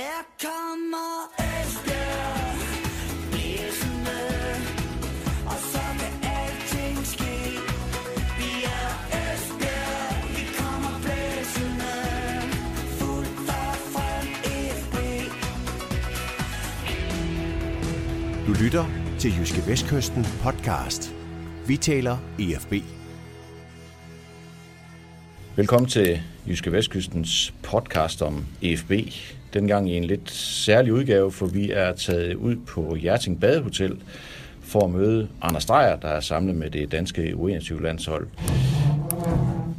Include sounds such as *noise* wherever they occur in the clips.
Her kommer Esbjerg blæsende, og så kan alting ske. Vi er Esbjerg, vi kommer blæsende, fuldt og frem FB. Du lytter til Jyske Vestkysten podcast. Vi taler EFB. Velkommen til Jyske Vestkystens podcast om EFB. Dengang i en lidt særlig udgave, for vi er taget ud på Hjerting Badehotel for at møde Anders Dreyer, der er samlet med det danske U21-landshold.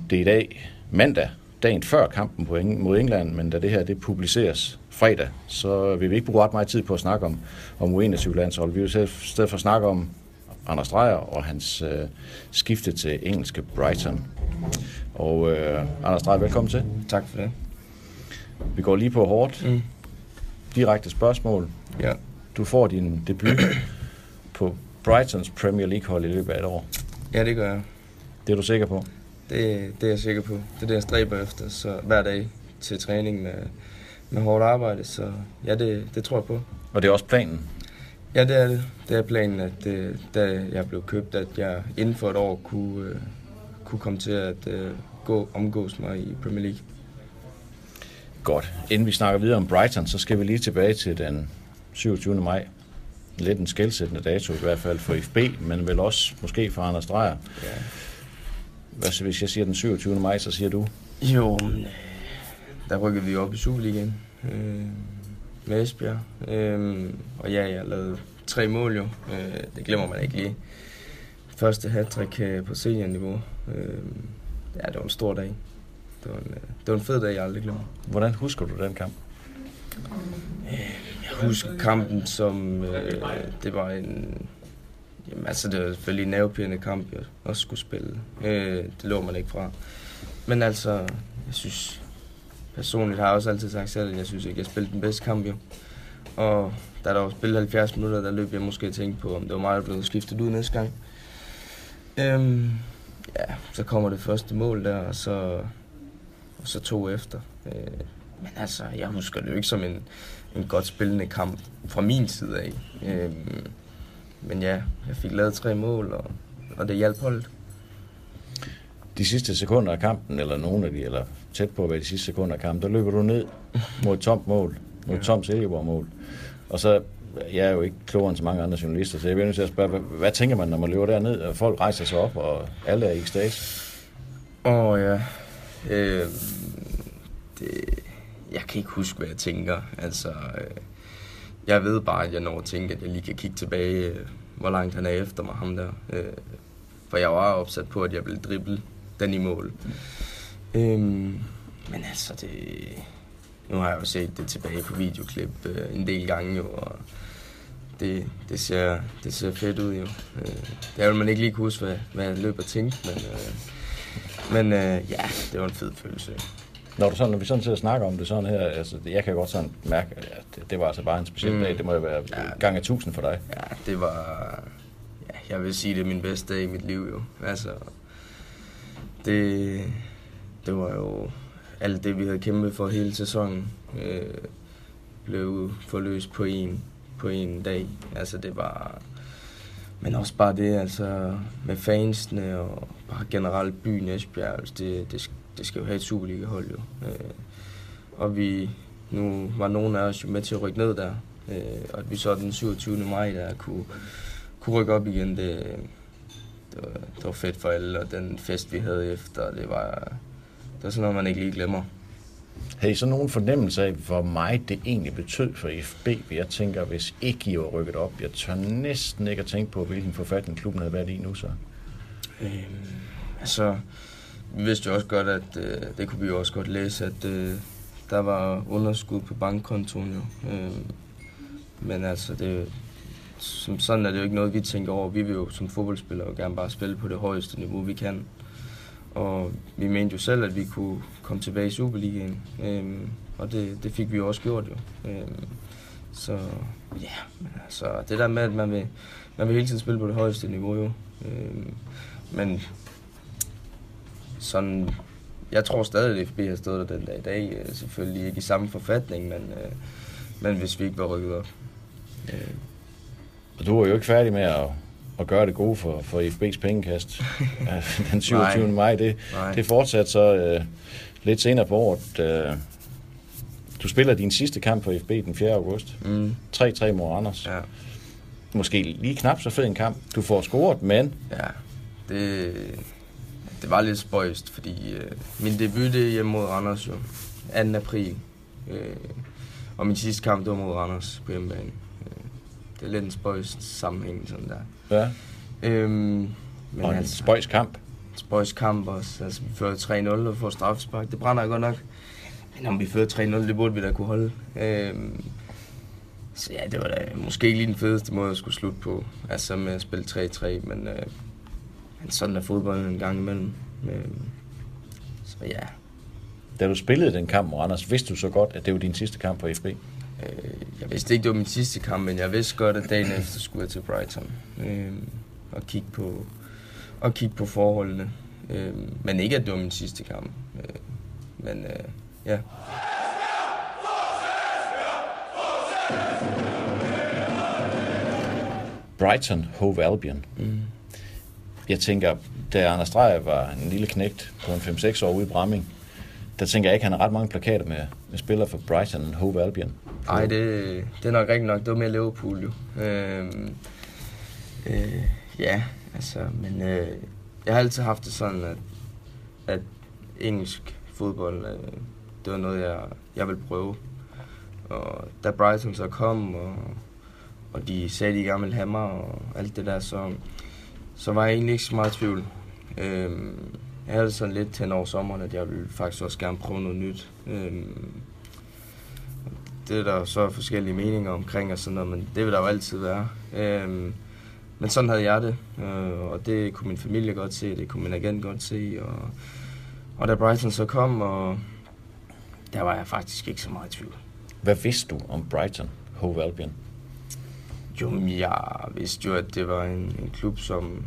Det er i dag mandag, dagen før kampen på Eng- mod England, men da det her det publiceres fredag, så vil vi ikke bruge ret meget tid på at snakke om, om U21-landshold. Vi vil i stedet for snakke om Anders Dreyer og hans øh, skifte til engelske Brighton. Og øh, Anders Dreyer, velkommen til. Tak for det. Vi går lige på hårdt. Mm. Direkte spørgsmål. Ja. Du får din debut *clears throat* på Brightons Premier League-hold i løbet af et år. ja, det gør jeg. Det er du sikker på? Det, det er jeg sikker på. Det er det, jeg stræber efter så hver dag til træning med, med hårdt arbejde. Så ja, det, det tror jeg på. Og det er også planen. Ja, det er det. Det er planen, at det, da jeg blev købt, at jeg inden for et år kunne, øh, kunne komme til at øh, gå omgås mig i Premier League. Godt. Inden vi snakker videre om Brighton, så skal vi lige tilbage til den 27. maj. Lidt en skældsættende dato i hvert fald for FB, men vel også måske for Anders Dreyer. Ja. Hvad så, hvis jeg siger den 27. maj, så siger du? Jo, øh, der rykkede vi op i Superligaen øh, med Esbjerg. Øh, og ja, jeg lavede tre mål jo. Øh, det glemmer man ikke lige. Første hat øh, på seniorniveau. Øh, ja, det var en stor dag. Det var en, øh, det var en fed dag, jeg aldrig glemmer. Hvordan husker du den kamp? Jeg husker kampen som, øh, det var en, jamen altså det var selvfølgelig en nervepirrende kamp, jeg også skulle spille. Øh, det lå man ikke fra. Men altså, jeg synes, personligt har jeg også altid sagt selv, at jeg synes ikke, jeg spillede den bedste kamp jo. Og da der var spillet 70 minutter, der løb jeg måske og tænkte på, om det var mig, der blev skiftet ud næste gang. Øhm, ja, så kommer det første mål der, og så, og så to efter. Øh, men altså, jeg husker det jo ikke som en, en godt spillende kamp fra min side af. Øhm, men ja, jeg fik lavet tre mål, og, og det hjalp holdet. De sidste sekunder af kampen, eller nogle af de, eller tæt på at være de sidste sekunder af kampen, der løber du ned mod et tomt mål, mod et tomt Silkeborg-mål. Og så, jeg er jo ikke klogere end så mange andre journalister, så jeg bliver nødt til at spørge, hvad, hvad tænker man, når man løber derned, og folk rejser sig op, og alle er i ekstase? Åh oh, ja. Øh, det, jeg kan ikke huske, hvad jeg tænker. Altså, øh, jeg ved bare, at jeg når at tænke, at jeg lige kan kigge tilbage, øh, hvor langt han er efter mig, ham der. Øh, for jeg var opsat på, at jeg ville drible den i mål. Øh, men altså, det, nu har jeg jo set det tilbage på videoklip øh, en del gange jo, og det, det, ser, det ser fedt ud jo. Øh, det er jo, man ikke lige kunne huske, hvad, hvad jeg løb og tænkte, men, øh, men øh, ja, det var en fed følelse. Når, du sådan, når vi sådan sidder og snakker om det sådan her, altså, jeg kan godt sådan mærke, at det, det var altså bare en speciel Mm. dag. Det må jo være ja. gang af tusind for dig. Ja, det var... Ja, jeg vil sige, det er min bedste dag i mit liv jo. Altså, det, det var jo alt det, vi havde kæmpet for hele sæsonen, øh, blev forløst på en, på en dag. Altså, det var... Men også bare det, altså, med fansene og bare generelt byen Esbjerg, altså, det, det, det skal jo have et Superliga-hold jo. Øh, og vi, nu var nogen af os jo med til at rykke ned der, øh, og at vi så den 27. maj der kunne, kunne rykke op igen, det, det, var, det var fedt for alle, og den fest vi havde efter, det var, det var sådan noget, man ikke lige glemmer. Havde I så nogen fornemmelse af, hvor meget det egentlig betød for FB? Jeg tænker, hvis ikke I var rykket op, jeg tør næsten ikke at tænke på, hvilken forfatning klubben havde været i nu så. Øhm, altså, vi vidste jo også godt, at øh, det kunne vi jo også godt læse, at øh, der var underskud på bankkontoen jo. Øh, men altså, det, som sådan er det jo ikke noget, vi tænker over. Vi vil jo som fodboldspillere jo gerne bare spille på det højeste niveau, vi kan. Og vi mente jo selv, at vi kunne komme tilbage i Superligaen. Øhm, og det, det fik vi jo også gjort jo. Øhm, så ja, men altså det der med, at man vil, man vil hele tiden spille på det højeste niveau jo. Øhm, men sådan, jeg tror stadig, at FB har stået der den dag i dag. Øh, Selvfølgelig ikke i samme forfatning, men, øh, men hvis vi ikke var rykket op. Øh, Og du er jo ikke færdig med at, at gøre det gode for, for FB's pengekast *laughs* den 27. Nej. maj. Det, Nej. det fortsat så øh, lidt senere på året. Øh, du spiller din sidste kamp for FB den 4. august. mm, 3-3 mod Randers. ja, Måske lige knap så fed en kamp. Du får scoret, men ja. Det, det var lidt spøjst, fordi øh, min debut det er hjemme mod Randers jo. 2. april. Øh, og min sidste kamp, det var mod Randers på hjemmebane. Det er lidt en spøjst sammenhæng sådan der. ja, Øhm, men og en altså, spøjs kamp. spøjs kamp også. Altså, vi fører 3-0 og får straffespark. Det brænder godt nok. Men om vi fører 3-0, det burde vi da kunne holde. Øhm, så ja, det var da måske ikke lige den fedeste måde at skulle slutte på. Altså med at spille 3-3, men, øh, men sådan er fodbold en gang imellem. Øhm, så ja, Da du spillede den kamp mod Randers, vidste du så godt, at det var din sidste kamp på FB? Øh, jeg vidste ikke, det var min sidste kamp, men jeg vidste godt, at dagen efter skulle jeg til Brighton. Øhm, og kigge på, og kigge på forholdene. Øhm, men ikke, at det var min sidste kamp. Øh, men øh, ja. Brighton Hove Albion. Mm. Jeg tænker, da Anders Dreyer var en lille knægt på en 5-6 år ude i Bramming, der tænker jeg ikke, han har ret mange plakater med, med spillere for Brighton og Hove Albion. Ej, det, det er nok rigtigt nok. Det var mere Liverpool jo. Øhm, øh, ja, altså, men øh, jeg har altid haft det sådan, at, at engelsk fodbold, øh, det var noget, jeg, jeg ville prøve. Og da Brighton så kom, og, og de sagde, de gerne ville have mig, og alt det der, så, så var jeg egentlig ikke så meget i tvivl. Øhm, jeg havde sådan lidt hen over sommeren, at jeg ville faktisk også gerne prøve noget nyt. Øhm, det er der så forskellige meninger omkring og sådan noget, men det vil der jo altid være. Øhm, men sådan havde jeg det, øh, og det kunne min familie godt se, det kunne min agent godt se, og, og da Brighton så kom, og der var jeg faktisk ikke så meget i tvivl. Hvad vidste du om Brighton Hove Albion? Jo, jeg vidste jo, at det var en, en klub, som...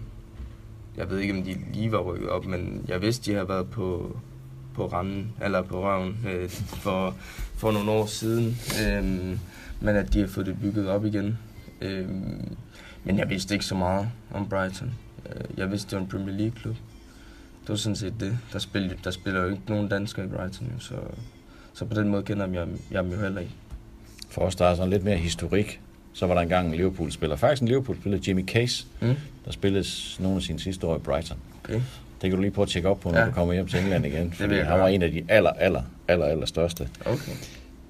Jeg ved ikke, om de lige var rykket op, men jeg vidste, de har været på, på randen, eller på røven, øh, for, for nogle år siden. Øh, men at de har fået det bygget op igen. Øh, men jeg vidste ikke så meget om Brighton. Øh, jeg vidste, det var en Premier League-klub. Det var sådan set det. Der spiller, der spiller jo ikke nogen danskere i Brighton, jo, så, så på den måde kender jeg, jeg dem jo heller ikke. For os, der er sådan lidt mere historik, så var der engang en Liverpool-spiller. Faktisk en Liverpool-spiller, Jimmy Case, Mm? der spillede nogle af sine sidste år i Brighton. Okay. Det kan du lige prøve at tjekke op på, når Ja. du kommer hjem til England igen. *laughs* Fordi vil jeg han var en af de aller, aller, aller, aller største. Okay.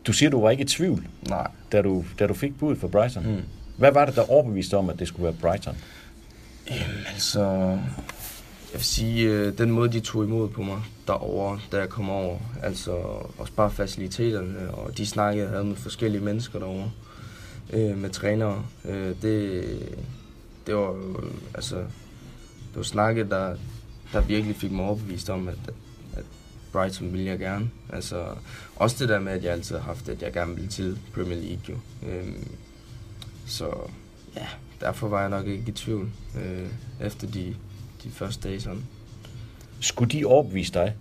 Du siger, du var ikke i tvivl, Nej. da du, da du fik bud for Brighton. Mm. Hvad var det, der overbeviste om, at det skulle være Brighton? Jamen altså, jeg vil sige, øh, den måde de tog imod på mig derovre, da jeg kom over, altså også bare faciliteterne, og de snakkede, jeg havde med forskellige mennesker derovre, øh, med trænere, øh, det, det var jo, altså, det var snakke, der, der virkelig fik mig overbevist om, at, at Brighton ville jeg gerne. Altså, også det der med, at jeg altid har haft, at jeg gerne ville til Premier League jo. Øhm, så ja, derfor var jeg nok ikke i tvivl øh, efter de, de første dage sådan. Skulle de overbevise dig?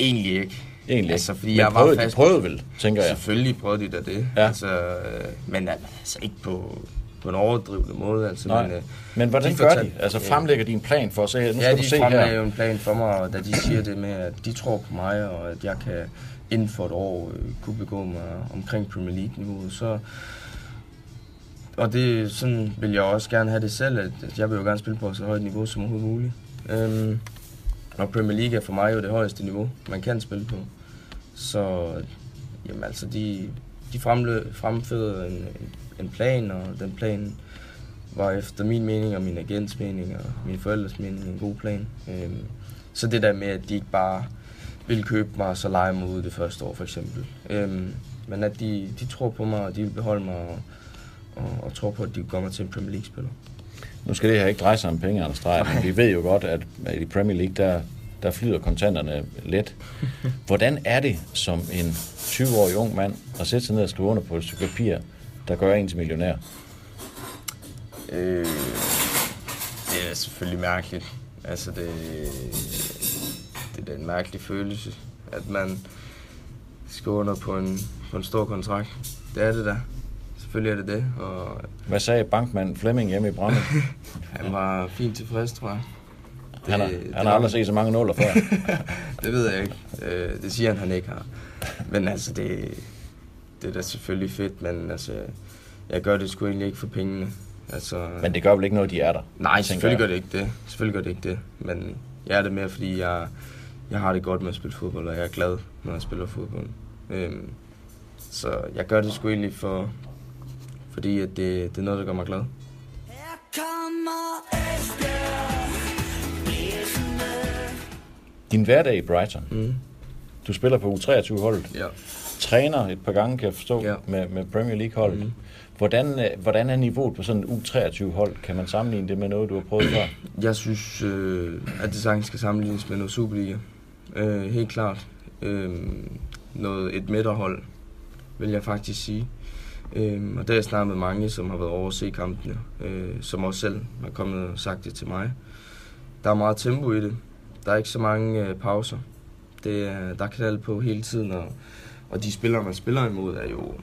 Egentlig ikke. Egentlig Altså, fordi Men jeg var prøvede, de fast- prøvede vel, tænker jeg. Selvfølgelig prøvede de da det. Ja. Altså, øh, men altså ikke på, på en overdrivende måde. Altså, Nej. Men, øh, Men hvordan de gør de? Altså fremlægger de en plan for se, nu skal ja, du de se fremlagde her. jo en plan for mig, da de siger det med, at de tror på mig, og at jeg kan inden for et år øh, kunne begå mig omkring Premier League-niveauet. Så, og det, sådan vil jeg også gerne have det selv, at at jeg vil jo gerne spille på så højt niveau som overhovedet muligt. Øhm, og Premier League er for mig jo det højeste niveau, man kan spille på. Så jamen, altså, de, de fremlø, fremførte en, en, en plan, og den plan var efter min mening og min agents mening og mine forældres mening en god plan. Øhm, så det der med, at de ikke bare ville købe mig og så lege mig ud det første år for eksempel. Øhm, men at de, de tror på mig, og de vil beholde mig og, og, og tror på, at de kommer til en Premier League-spiller. Nu skal det her ikke dreje sig om penge, Anders Dreyer, men vi ved jo godt, at at i Premier League, der, der flyder kontanterne let. Hvordan er det som en 20-årig ung mand at sætte sig ned og skrive under på et stykke papir, der gør en til millionær? Øh, det er selvfølgelig mærkeligt. Altså, det, det er da en mærkelig følelse, at man skal under på en, på en stor kontrakt. Det er det da. Selvfølgelig er det det, og Hvad sagde bankmand Flemming hjemme i Brøndby? *laughs* han var fint tilfreds, tror jeg. Han har, det han har var- aldrig set så mange nuller før. *laughs* det ved jeg ikke. Øh, det siger han, han ikke har. Men altså, det, det er da selvfølgelig fedt, men altså, jeg gør det sgu egentlig ikke for pengene. Altså, Men det gør vel ikke noget, de er der? nej, selvfølgelig gør det ikke det. Selvfølgelig gør det ikke det. Men jeg er det mere, fordi jeg, jeg har det godt med at spille fodbold, og jeg er glad, når jeg spiller fodbold. Øhm, så jeg gør det sgu egentlig for, fordi at det, det er noget, der gør mig glad. Her kommer Esbjerg. Din hverdag i Brighton. Mm. Du spiller på U23-holdet. Ja. Træner et par gange, kan jeg forstå, Ja. med, med Premier League-holdet. Mhm. Hvordan, øh, hvordan er niveauet på sådan en U23-hold? Kan man sammenligne det med noget, du har prøvet før? Jeg synes, øh, at det sagtens skal sammenlignes med noget Superliga. Øh, helt klart. Øh, noget, et midterhold, vil jeg faktisk sige. Øh, og der har jeg snakket med mange, som har været over at se kampene, øh, som også selv har kommet og sagt det til mig. Der er meget tempo i det. Der er ikke så mange øh, pauser. Det er, der er knald på hele tiden, og, og de spillere, man spiller imod, er jo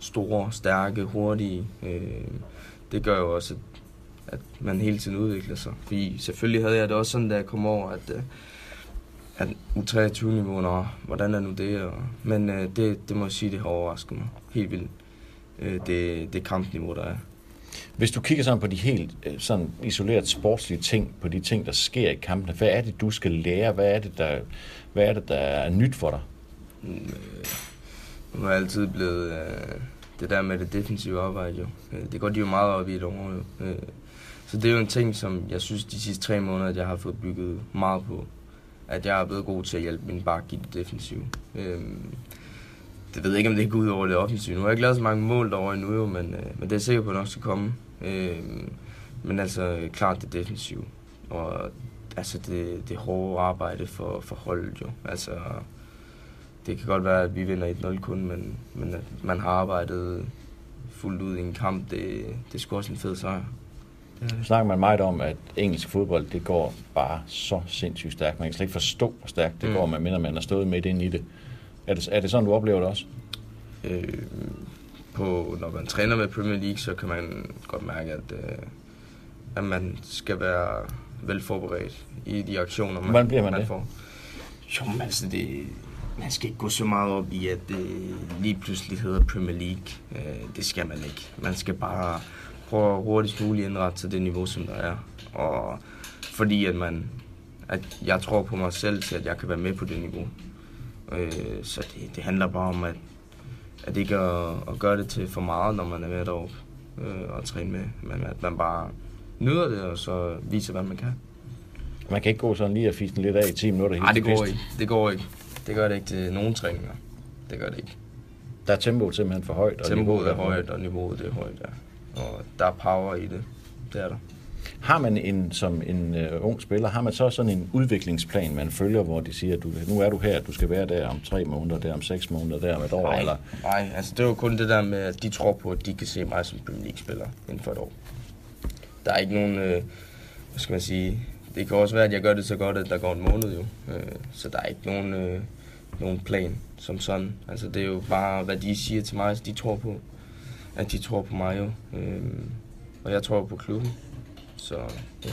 store, stærke, hurtige. Øh, det gør jo også, at at man hele tiden udvikler sig. Fordi selvfølgelig havde jeg det også sådan, da jeg kom over, at, øh, at U23-niveau, nå, hvordan er nu det? Og, men øh, det, det må jeg sige, det har overrasket mig helt vildt. Øh, det, det kampniveau, der er. Hvis du kigger sådan på de helt øh, sådan isoleret sportslige ting, på de ting, der sker i kampene, hvad er det, du skal lære? Hvad er det, der, hvad er, det, der er nyt for dig? Øh, nu er altid blevet øh, det der med det defensive arbejde jo. Øh, det går de jo meget op i et år jo. Øh, så det er jo en ting, som jeg synes de sidste tre måneder, at jeg har fået bygget meget på. At jeg er blevet god til at hjælpe min bak i det defensive. Øh, det ved jeg ikke, om det går ud over det offensive. Nu har jeg ikke lavet så mange mål derovre endnu jo, men, øh, men det er jeg sikker på, at nok skal komme. Øh, men altså klart det defensive. Og altså det, det hårde arbejde for, for holdet jo. Altså, det kan godt være, at vi vinder 1-0 kun, men, men at man har arbejdet fuldt ud i en kamp, det, det er sgu også en fed sejr. Nu snakker man meget om, at engelsk fodbold, det går bare så sindssygt stærkt. Man kan slet ikke forstå, hvor stærkt det Mm. går, medmindre man har stået midt ind i det. Er det, er det sådan, du oplever det også? Øh, på, når man træner med Premier League, så kan man godt mærke, at, øh, at man skal være vel forberedt i de aktioner, man, Hvordan bliver man det? får. Jo, men altså, det, man skal ikke gå så meget op i, at det lige pludselig hedder Premier League. Øh, det skal man ikke. Man skal bare prøve hurtigst muligt indrette til det niveau, som der er. Og fordi at man, at jeg tror på mig selv til, at jeg kan være med på det niveau. Øh, så det, det handler bare om, at, at ikke at, at gøre det til for meget, når man er med deroppe øh, og træne med. Men at man bare nyder det, og så viser, hvad man kan. Man kan ikke gå sådan lige og fise den lidt af i 10 minutter. Nej, det går ikke. Det går ikke. Det gør det ikke til nogen træninger. Det gør det ikke. Der er tempoet simpelthen for højt. og Tempoet er højt, og niveauet det er højt, ja. Og der er power i det. Det er der. Har man en, som en uh, ung spiller, har man så sådan en udviklingsplan, man følger, hvor de siger, at du, nu er du her, du skal være der om tre måneder, der om seks måneder, der om et år, Nej, eller nej, altså det var kun det der med, at de tror på, at de kan se mig som Premier League-spiller inden for et år. Der er ikke nogen, øh, hvad skal man sige, det kan også være, at jeg gør det så godt, at der går en måned jo. Øh, så der er ikke nogen, øh, nogen plan som sådan. Altså det er jo bare, hvad de siger til mig, de tror på. At de tror på mig jo. Øh, og jeg tror på klubben. Så ja.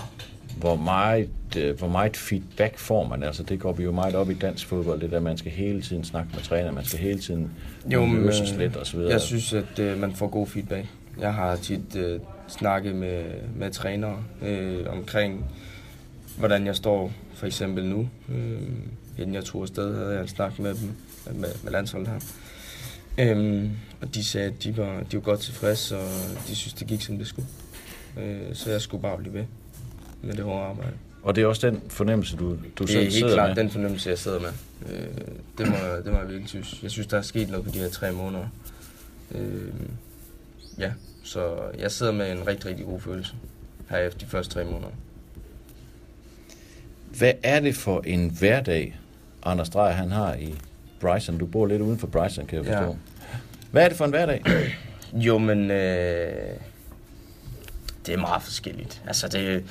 hvor meget, øh, hvor meget feedback får man? Altså, det går vi jo meget op i dansk fodbold, det der, man skal hele tiden snakke med træner, man skal hele tiden Jo, men, øh, lidt og så videre. Jeg synes, at øh, man får god feedback. Jeg har tit øh, snakket med, med trænere øh, omkring, hvordan jeg står for eksempel nu. Øh, inden jeg tog afsted, havde jeg en snak med dem, med, med landsholdet her. Øhm, og de sagde, at de var, de var godt tilfredse, og de synes, det gik, som det skulle. Øh, så jeg skulle bare blive ved med det hårde arbejde. Og det er også den fornemmelse, du, du Det er selv helt sidder klart med. den fornemmelse, jeg sidder med. Øh, det, må, det må jeg virkelig synes. Jeg synes, der er sket noget på de her tre måneder. Øh, ja, så jeg sidder med en rigtig, rigtig god følelse her efter de første tre måneder. Hvad er det for en hverdag, Anders Dreyer, han har i Bryson? Du bor lidt uden for Bryson, kan jeg Ja. forstå. Hvad er det for en hverdag? Jo, men øh, det er meget forskelligt. Altså, det,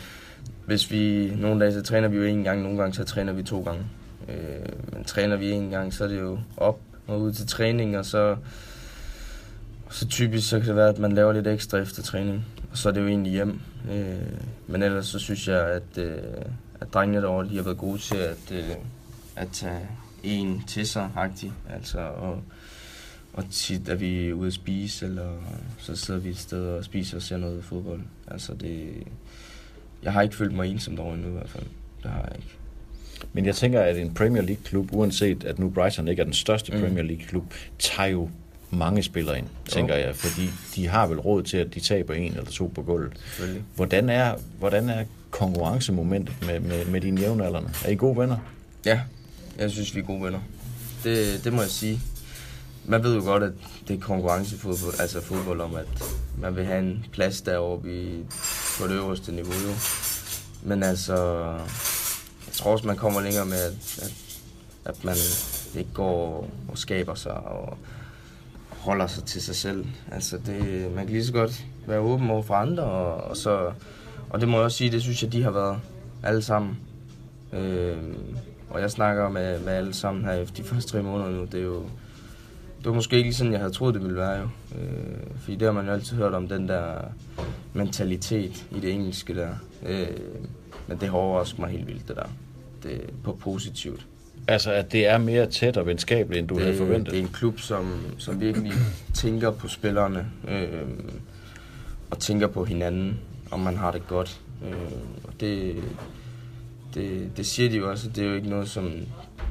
hvis vi, nogle dage, så træner vi jo en gang, nogle gange, så træner vi to gange. Øh, men træner vi en gang, så er det jo op, og ud til træning, og så, så typisk så kan det være, at man laver lidt ekstra efter træning, og så er det jo egentlig hjem. Øh, men ellers så synes jeg, at, øh, at drengene derovre, de har været gode til at, øh, at tage en til sig, agtigt. Altså, og, og tit er vi ude at spise, eller så sidder vi et sted og spiser og ser noget fodbold. Altså det, jeg har ikke følt mig ensom derovre endnu i hvert fald. Det har jeg ikke. Men jeg tænker, at en Premier League-klub, uanset at nu Brighton ikke er den største Mm. Premier League-klub, tager jo mange spillere ind, tænker jeg, fordi de har vel råd til, at de taber en eller to på gulvet. Hvordan er, hvordan er konkurrencemomentet med, med, med dine jævnaldrende? Er I gode venner? Ja, jeg synes, vi er gode venner. Det, det må jeg sige. Man ved jo godt, at det er konkurrencefodbold, altså fodbold om, at man vil have en plads deroppe i, på det øverste niveau. Jo. Men altså, jeg tror også, man kommer længere med, at, at, at man ikke går og skaber sig og holder sig til sig selv. Altså, det, man kan lige så godt være åben over for andre, og, og, så, og det må jeg også sige, det synes jeg, de har været alle sammen. Øh, og jeg snakker med, med alle sammen her efter de *laughs* første tre måneder nu. Det er jo det var måske ikke lige sådan, jeg havde troet, det ville være jo. Øh, fordi det har man jo altid hørt om, den der mentalitet i det engelske der. Øh, men det har overrasket mig helt vildt, det der. Det på positivt. Altså, at det er mere tæt og venskabeligt, end du havde det, forventet? det er en klub, som, som virkelig tænker på spillerne. Øh, og tænker på hinanden, om man har det godt. Øh, og det, det, det siger de jo også, det er jo ikke noget, som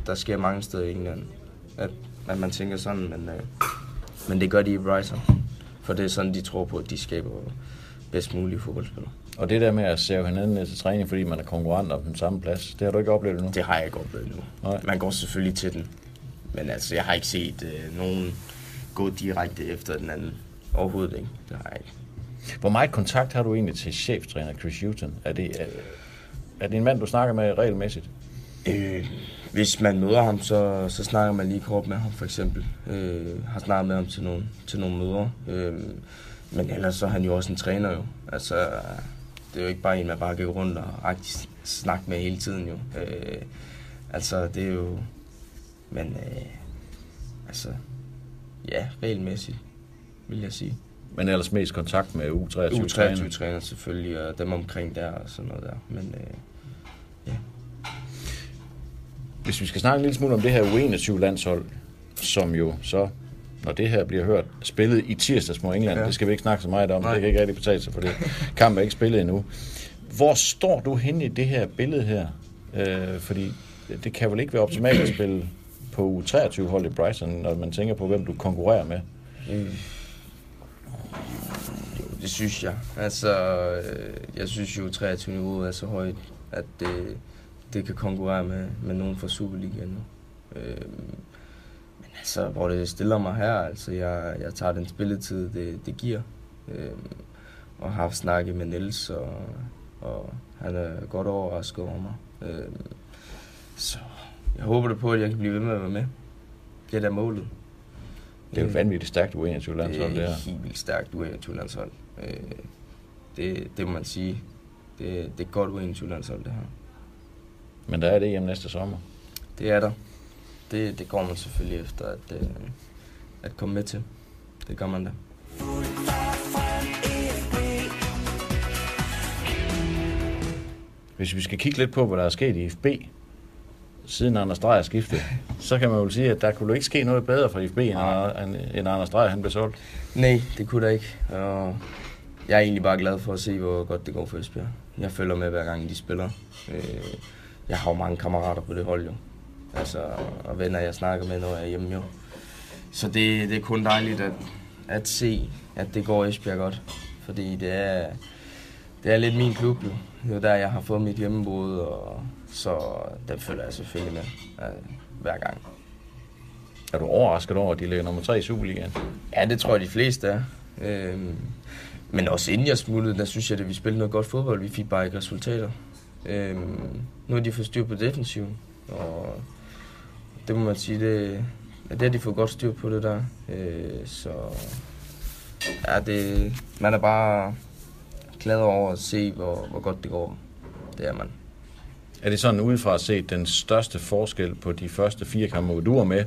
der sker mange steder i England, at, at man tænker sådan, men, øh, men det gør de i Brighton. For det er sådan, de tror på, at de skaber bedst mulige fodboldspillere. Og det der med at sæve hinanden ned til træning, fordi man er konkurrenter om den samme plads, det har du ikke oplevet endnu? Det har jeg ikke oplevet nu. Nej. Man går selvfølgelig til den, men altså, jeg har ikke set øh, nogen gå direkte efter den anden. Overhovedet ikke. Det har jeg ikke. Hvor meget kontakt har du egentlig til cheftræner Chris Hutton? Er det, er, er det en mand, du snakker med regelmæssigt? Øh, hvis man møder ham, så, så snakker man lige kort med ham, for eksempel. Øh, har snakket med ham til nogle, til nogle møder. Øh, men ellers så er han jo også en træner jo. Altså, det er jo ikke bare en, man bare går rundt og snakke med hele tiden jo. Øh, altså, det er jo... Men, øh, altså, ja, regelmæssigt, vil jeg sige. Men ellers mest kontakt med U23-træner? U23-træner selvfølgelig, og dem omkring der og sådan noget der. Men øh, Hvis vi skal snakke en lille smule om det her U21-landshold, som jo så, når det her bliver hørt, spillet i tirsdags mod England. Ja. Det skal vi ikke snakke så meget om. Nej. Det kan ikke rigtig betale sig, for det kampen er ikke spillet endnu. Hvor står du henne i det her billede her? Øh, fordi det kan vel ikke være optimalt at spille på U23-hold i Brighton, når man tænker på, hvem du konkurrerer med. Jo, det synes jeg. Altså, øh, jeg synes jo, 23 niveauet er så højt, at det, det kan konkurrere med, med nogen fra Superligaen nu. Øh, men altså, hvor det stiller mig her, altså, jeg, jeg tager den spilletid, det, det giver. Øh, og har haft snakket med Niels, og, og han er godt overrasket over mig. Øh, så jeg håber det på, at jeg kan blive ved med at være med. Det er da målet. Det er jo vanvittigt stærkt U21-landshold, det det er helt vildt stærkt U21-landshold. Øh, det, det må man sige. Det, det er godt U21-landshold, det her. Men der er det hjem næste sommer. Det er der. Det, det går man selvfølgelig efter at, øh, at komme med til. Det gør man da. Hvis vi skal kigge lidt på, hvad der er sket i FB, siden Anders Dreyer skiftede, *laughs* så kan man jo sige, at der kunne ikke ske noget bedre for FB, end, end, end Anders Dreyer han blev solgt. Nej, det kunne der ikke. Og jeg er egentlig bare glad for at se, hvor godt det går for Esbjerg. Jeg følger med hver gang, de spiller. Øh, jeg har jo mange kammerater på det hold jo. Altså, og venner, jeg snakker med, når jeg er hjemme jo. Så det, det er kun dejligt at, at se, at det går Esbjerg godt. Fordi det er, det er lidt min klub jo. Det er der, jeg har fået mit hjemmebod, og så den følger jeg selvfølgelig med øh, hver gang. Er du overrasket over, at de ligger nummer 3 i Superligaen? Ja, det tror jeg, de fleste er. Øhm, men også inden jeg smuttede, der synes jeg, at vi spillede noget godt fodbold. Vi fik bare ikke resultater. Øhm, nu har de fået styr på defensiven, og det må man sige, det, ja, det har de fået godt styr på det der. Øh, så ja, det, man er bare glad over at se, hvor, hvor godt det går. Det er man. Er det sådan udefra set den største forskel på de første fire kampe, hvor du var med,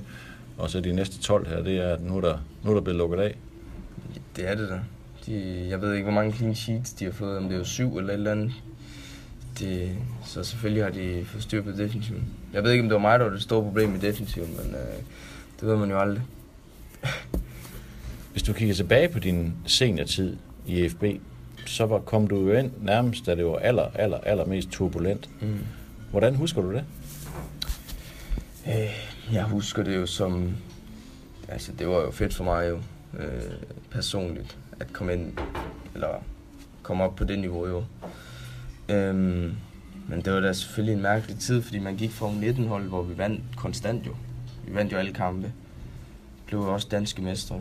og så de næste 12 her, det er, at nu er der, nu er der blevet lukket af. Det er det da. De, jeg ved ikke, hvor mange clean sheets de har fået, om det er jo syv eller et eller andet. Det, så selvfølgelig har de fået styr på defensiven. Jeg ved ikke, om det var mig, der var det store problem i defensiven, men øh, det ved man jo aldrig. Hvis du kigger tilbage på din seniortid i FB, så var, kom du jo ind nærmest, da det var aller, aller, aller mest turbulent. Mm. Hvordan husker du det? Øh, jeg husker det jo som... Altså, det var jo fedt for mig jo, øh, personligt, at komme ind, eller komme op på det niveau jo. Øhm, men det var da selvfølgelig en mærkelig tid, fordi man gik fra 19-hold, hvor vi vandt konstant jo. Vi vandt jo alle kampe. Blev jo også danske mestre.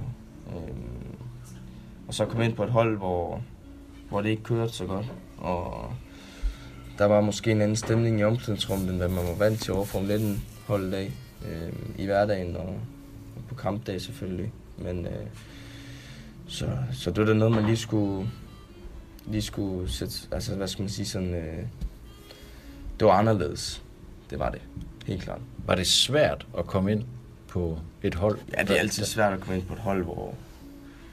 Øhm, og så kom ind på et hold, hvor, hvor det ikke kørte så godt. Og der var måske en anden stemning i omklædningsrummet, end hvad man var vant til over for 19 holdet dag. Øhm, I hverdagen og, og på kampdag selvfølgelig. Men øh, så, så det var da noget, man lige skulle, lige skulle sætte, altså hvad skal man sige, sådan, øh, det var anderledes. Det var det, helt klart. Var det svært at komme ind på et hold? Ja, det er altid svært at komme ind på et hold, hvor,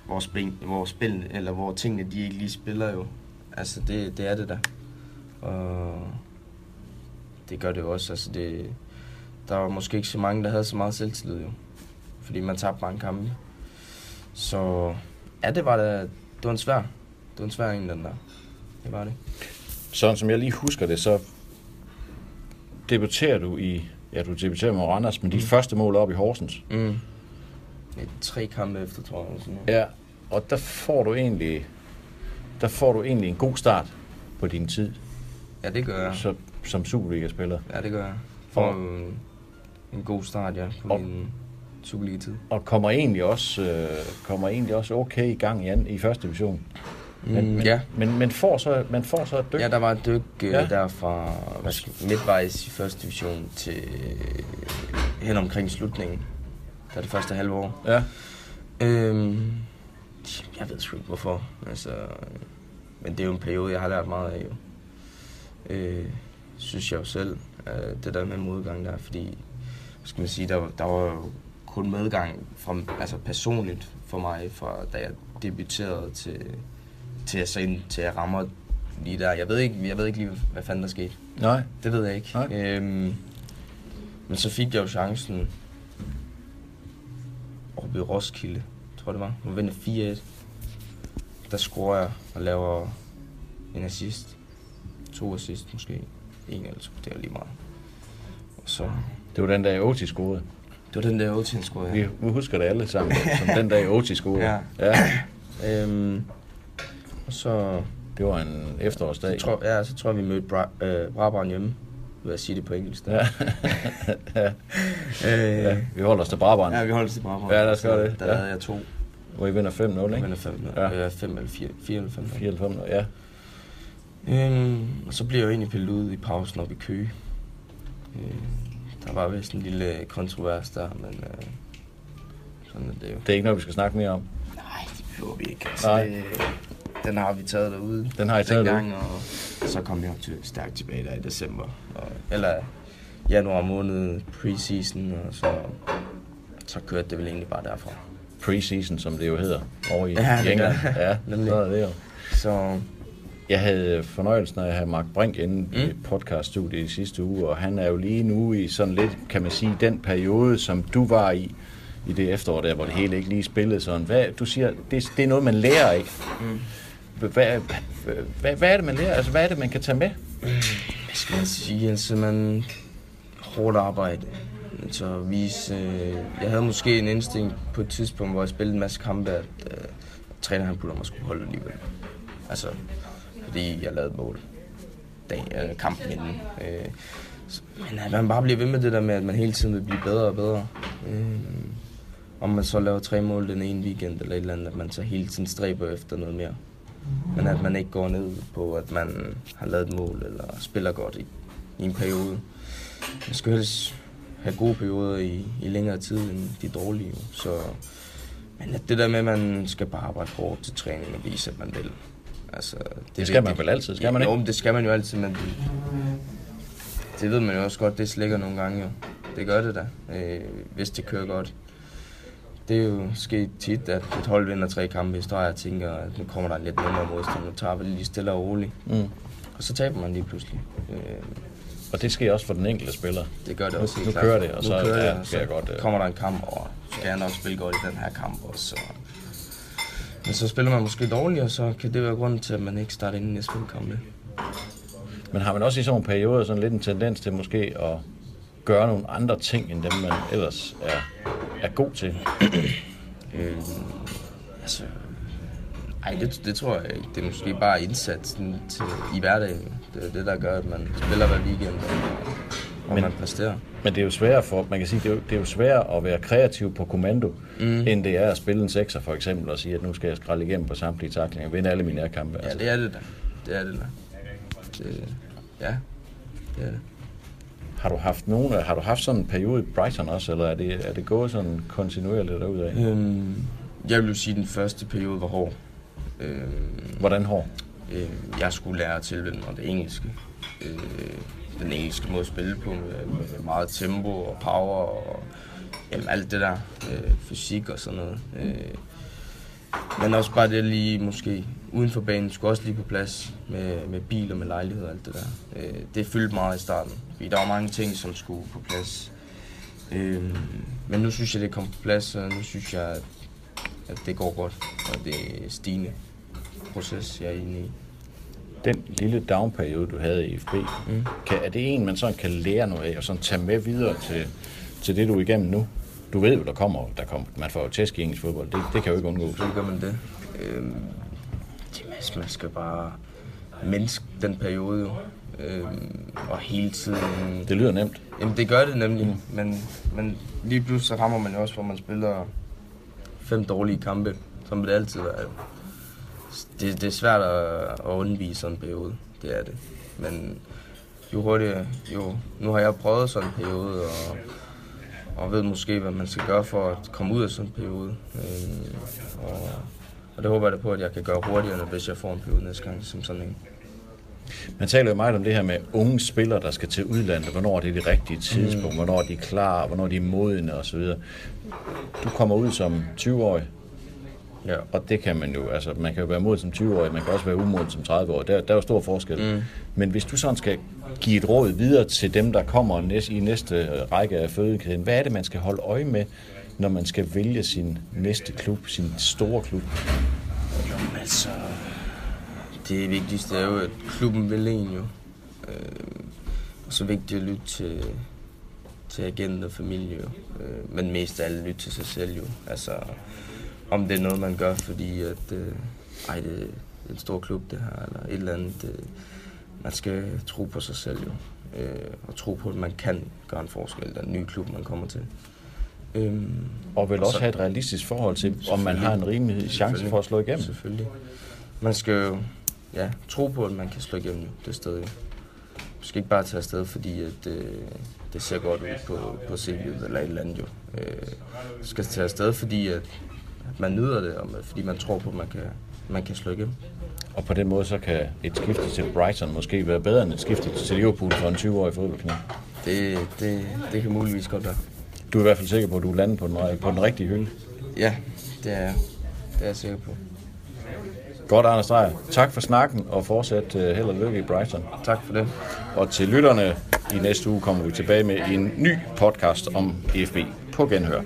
hvor, spil, hvor, spil, eller hvor tingene de ikke lige spiller jo. Altså, det, det er det da. Og det gør det jo også. Altså, det, der var måske ikke så mange, der havde så meget selvtillid jo. Fordi man tabte mange kampe. Så ja, det var, da, det var en svær. Det var en svær en, den der. Det var det. Sådan som jeg lige husker det, så debuterer du i, ja du debuterer med Randers, men dit første mål er op i Horsens. Mm. Ja, tre kampe efter, tror jeg. eller Sådan noget. Ja, og der får du egentlig, der får du egentlig en god start på din tid ja, det gør jeg. så, som Superliga-spiller. Ja, det gør jeg. For en, en god start, ja, på Og- min Superliga-tid. Og kommer egentlig også, øh, kommer egentlig også okay i gang igen i første division. Men, Mm, men, ja. men, men får så, man får så et dyk. Ja, der var et dyk øh, Ja. der fra hvad skal, midtvejs i første division til øh, hen omkring slutningen. Der det første halve år. ja. Øhm, jeg ved sgu ikke hvorfor. Altså, men det er jo en periode, jeg har lært meget af. Jo. Øh, synes jeg jo selv, øh, det der med modgang der, fordi, skal man sige, der, der var jo kun medgang fra, altså personligt for mig, fra da jeg debuterede til, til, så ind, til jeg rammer lige der. Jeg ved ikke, jeg ved ikke lige, hvad fanden der skete. Nej. Det ved jeg ikke. Nej. Øhm, men så fik jeg jo chancen oppe i Roskilde, tror jeg det var. Nu vinder 4-1. Der scorer jeg og laver en assist. To assist måske. En eller to, det er lige meget. Og så, Det var den der Otis scorede. det var den der 8 scorede Vi, jeg. vi husker det alle sammen, som den der Otis scorede. *laughs* Ja. ja. Øhm, og så, Det var en efterårsdag. så, tror, ja, så tror jeg, vi mødte Bra- øh, Brabrand hjemme. Vil jeg sige det på engelsk. Ja. *laughs* øh, ja. Vi holder os til Brabrand. Ja, vi holdt os til Brabrand. Ja, lad os gøre det. Der Ja. lavede jeg to. Hvor I vinder 5-0, Jeg ikke? vinder fem, Ja. ja. øh, fem eller fire, fire eller fem. 94, ja. Øhm, og så bliver jeg jo egentlig pillet ud i pausen op i Køge. Øh, der var vist en lille kontrovers der, men øh, sådan er det jo. Det er ikke noget, vi skal snakke mere om. Nej, det behøver vi ikke. Altså, Nej. det, den har vi taget derude. Den har I taget dengang, og så kom jeg op til stærkt tilbage der i december. Og, eller januar måned preseason, og så, så kørte det vel egentlig bare derfra. Preseason, som det jo hedder, over i, Ja, i det England. det. Ja, *laughs* Nemlig. så er det jo. Så Jeg havde fornøjelsen af at have Mark Brink inde mm. i podcaststudiet i sidste uge, og han er jo lige nu i sådan lidt, kan man sige, den periode, som du var i, i det efterår der, hvor det hele ikke lige spillede sådan. Hvad, du siger, det, det er noget, man lærer af. Mm. Hvad, hvad, hvad, er det, man lærer? Altså, hvad er det, man kan tage med? hvad skal man sige, altså man hårdt arbejde. Altså, så vise, øh, jeg havde måske en instinkt på et tidspunkt, hvor jeg spillede en masse kampe, at øh, træner han putter mig skulle holde alligevel. Altså, fordi jeg lavede mål dag, øh, kampen inden. Øh, så- men at man bare bliver ved med det der med, at man hele tiden vil blive bedre og bedre. Øh, om man så laver tre mål den ene weekend eller et eller andet, at man så hele tiden stræber efter noget mere. Men at man ikke går ned på, at man har lavet et mål eller spiller godt i, i en periode. Man skal helst have gode perioder i, i længere tid end de dårlige. Så, men at det der med, at man skal bare arbejde hårdt til træning og vise, at man vil. Altså, det, er Det skal man vigtigt. vel altid, skal man ikke? Jo, det skal man jo altid, men det, det ved man jo også godt, det slikker nogle gange jo. Det gør det da, øh, hvis det kører godt. Det er jo sket tit, at et hold vinder tre kampe i streg, og tænker, at nu kommer der en lidt nemmere modstand, nu tager vi det lige stille og roligt. Mm. Og så taber man lige pludselig. Øh, Og det sker også for den enkelte spiller. det gør det Nu- også helt nu klart. kører det, og Nu så- kører ja, det, og skal jeg så godt, øh. kommer der en kamp, og så skal jeg nok spille godt i den her kamp også. Så. Men så spiller man måske dårligt, og så kan det være grunden til, at man ikke starter ind i næste kamp. Men har man også i sådan nogle perioder sådan lidt en tendens til måske at gøre nogle andre ting, end dem man ellers er, er god til? *clears throat* Øh, altså, ej, det, det tror jeg ikke. Det er måske bare indsatsen til, i hverdagen. Det er det, der gør, at man spiller hver weekend, og, og Men- man præsterer. Men det er jo sværere for, man kan sige, det er jo, det er jo sværere at være kreativ på kommando, mm. end det er at spille en sekser for eksempel, og sige, at nu skal jeg skralde igennem på samtlige taklinger vinde alle mine nærkampe. Ja, Altså. det er det da. Det er det da. Det, ja, det er det. Har du haft nogen, har du haft sådan en periode i Brighton også, eller er det, er det gået sådan kontinuerligt derudad? Øhm, jeg vil sige, at den første periode var hård. Øhm, Hvordan hård? øh, jeg skulle lære at tilvende mig det engelske. Øh, den engelske måde at spille på med, med meget tempo og power og jamen, alt det der. Øh, fysik og sådan noget. Øh, men også bare det lige måske uden for banen skulle også lige på plads med, med bil og med lejlighed og alt det der. Øh, det fyldte meget i starten, fordi der var mange ting, som skulle på plads. Øh, men nu synes jeg, det kom på plads, og nu synes jeg, at, at det går godt, og det er stigende proces, jeg er inde i. Den lille downperiode, du havde i FB, mm. kan, er det en, man sådan kan lære noget af, og sådan tage med videre til, til det, du er igennem nu? Du ved jo, der kommer, der kommer man får jo tæsk i engelsk fodbold, det, det kan jo ikke undgås. Selvfølgelig gør man det. Øhm, jamen, man skal bare menneske den periode jo. Øhm, og hele tiden... Det lyder nemt. Jamen, det gør det nemlig. Mm. Men, men lige pludselig så rammer man jo også, hvor man spiller fem dårlige kampe, som det altid er. Det, det er svært at, at undvige sådan en periode. Det er det. Men jo hurtigere, jo... Nu har jeg prøvet sådan en periode, og, og ved måske, hvad man skal gøre for at komme ud af sådan en periode. Øhm, og, og det håber jeg da på, at jeg kan gøre hurtigere, hvis jeg får en periode næste gang som sådan en. Man taler jo meget om det her med unge spillere, der skal til udlandet, hvornår det er det rigtige tidspunkt, mm. hvornår de er klar, hvornår de er modne osv. Du kommer ud som 20-årig, Ja. og det kan man jo, altså man kan jo være moden som 20-årig, man kan også være umoden som 30-årig, der, der er jo stor forskel. Mm. Men hvis du sådan skal give et råd videre til dem, der kommer næste, i næste række af fødekæden, hvad er det, man skal holde øje med, når man skal vælge sin næste klub, sin store klub? Jamen, altså, det vigtigste er jo, at klubben vil en jo. Øh, og så vigtigt at lytte til, til agent og familie jo. Øh, men mest af alt lytte til sig selv jo. Altså, om det er noget, man gør, fordi at, øh, ej, det er en stor klub det her, eller et eller andet. Øh, man skal tro på sig selv jo. Øh, og tro på, at man kan gøre en forskel, den nye klub, man kommer til. Øhm, Og vel også så- have et realistisk forhold til, om man har en rimelig chance for at slå igennem. Selvfølgelig. Man skal jo ja, tro på, at man kan slå igennem det sted. Jo. Du skal ikke bare tage afsted, fordi at, øh, det ser godt ud på, på CV'et eller et eller andet. Jo. Øh, skal tage afsted, fordi at, at man nyder det, og man- fordi man tror på, at man kan, man kan slå igennem. Og på den måde, så kan et skifte til Brighton måske være bedre end et skifte til Liverpool for en 20-årig fodboldknæ. Det, det, det kan muligvis godt være. Du er i hvert fald sikker på, at du er landet på den, på den rigtige hylde. Ja, det er jeg. Det er jeg sikker på. Godt, Anders Dreyer. Tak for snakken, og fortsat uh, held og lykke i Brighton. Tak for det. Og til lytterne, i næste uge kommer vi tilbage med en ny podcast om EFB på Genhør.